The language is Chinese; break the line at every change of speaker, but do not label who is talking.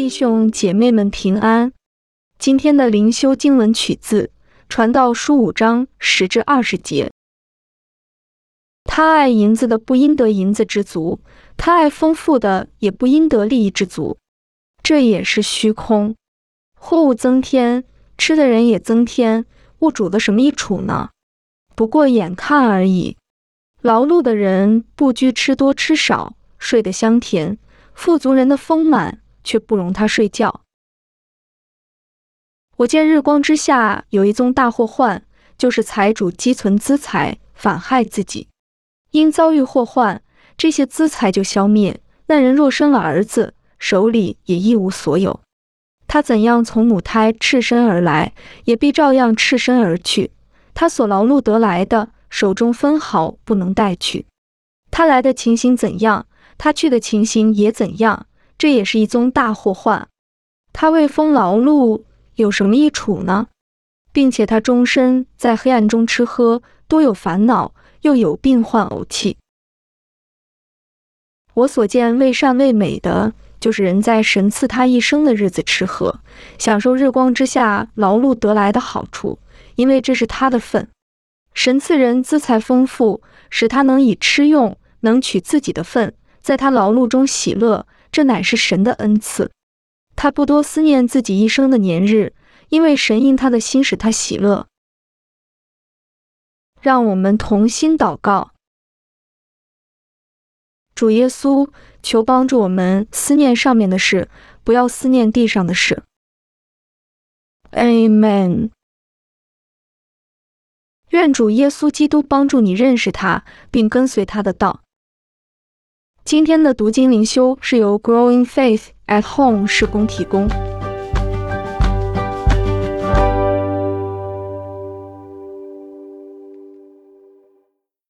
弟兄姐妹们平安。今天的灵修经文取自《传道书》五章十至二十节。他爱银子的，不应得银子知足；他爱丰富的，也不应得利益之足。这也是虚空。货物增添，吃的人也增添，物主的什么益处呢？不过眼看而已。劳碌的人不拘吃多吃少，睡得香甜；富足人的丰满却不容他睡觉。我见日光之下有一宗大祸患，就是财主积存资财，反害自己。因遭遇祸患，这些资财就消灭。那人若生了儿子，手里也一无所有。他怎样从母胎赤身而来，也必照样赤身而去。他所劳碌得来的，手中分毫不能带去。他来的情形怎样，他去的情形也怎样。这也是一宗大祸患。他为风劳碌有什么益处呢？并且他终身在黑暗中吃喝，多有烦恼，又有病患呕气。我所见为善为美的。就是人在神赐他一生的日子吃喝，享受日光之下劳碌得来的好处，因为这是他的份。神赐人资财丰富，使他能以吃用，能取自己的份，在他劳碌中喜乐，这乃是神的恩赐。他不多思念自己一生的年日，因为神因他的心使他喜乐。让我们同心祷告。主耶稣，求帮助我们思念上面的事，不要思念地上的事。Amen。愿主耶稣基督帮助你认识他，并跟随他的道。今天的读经灵修是由 Growing Faith at Home 施工提供。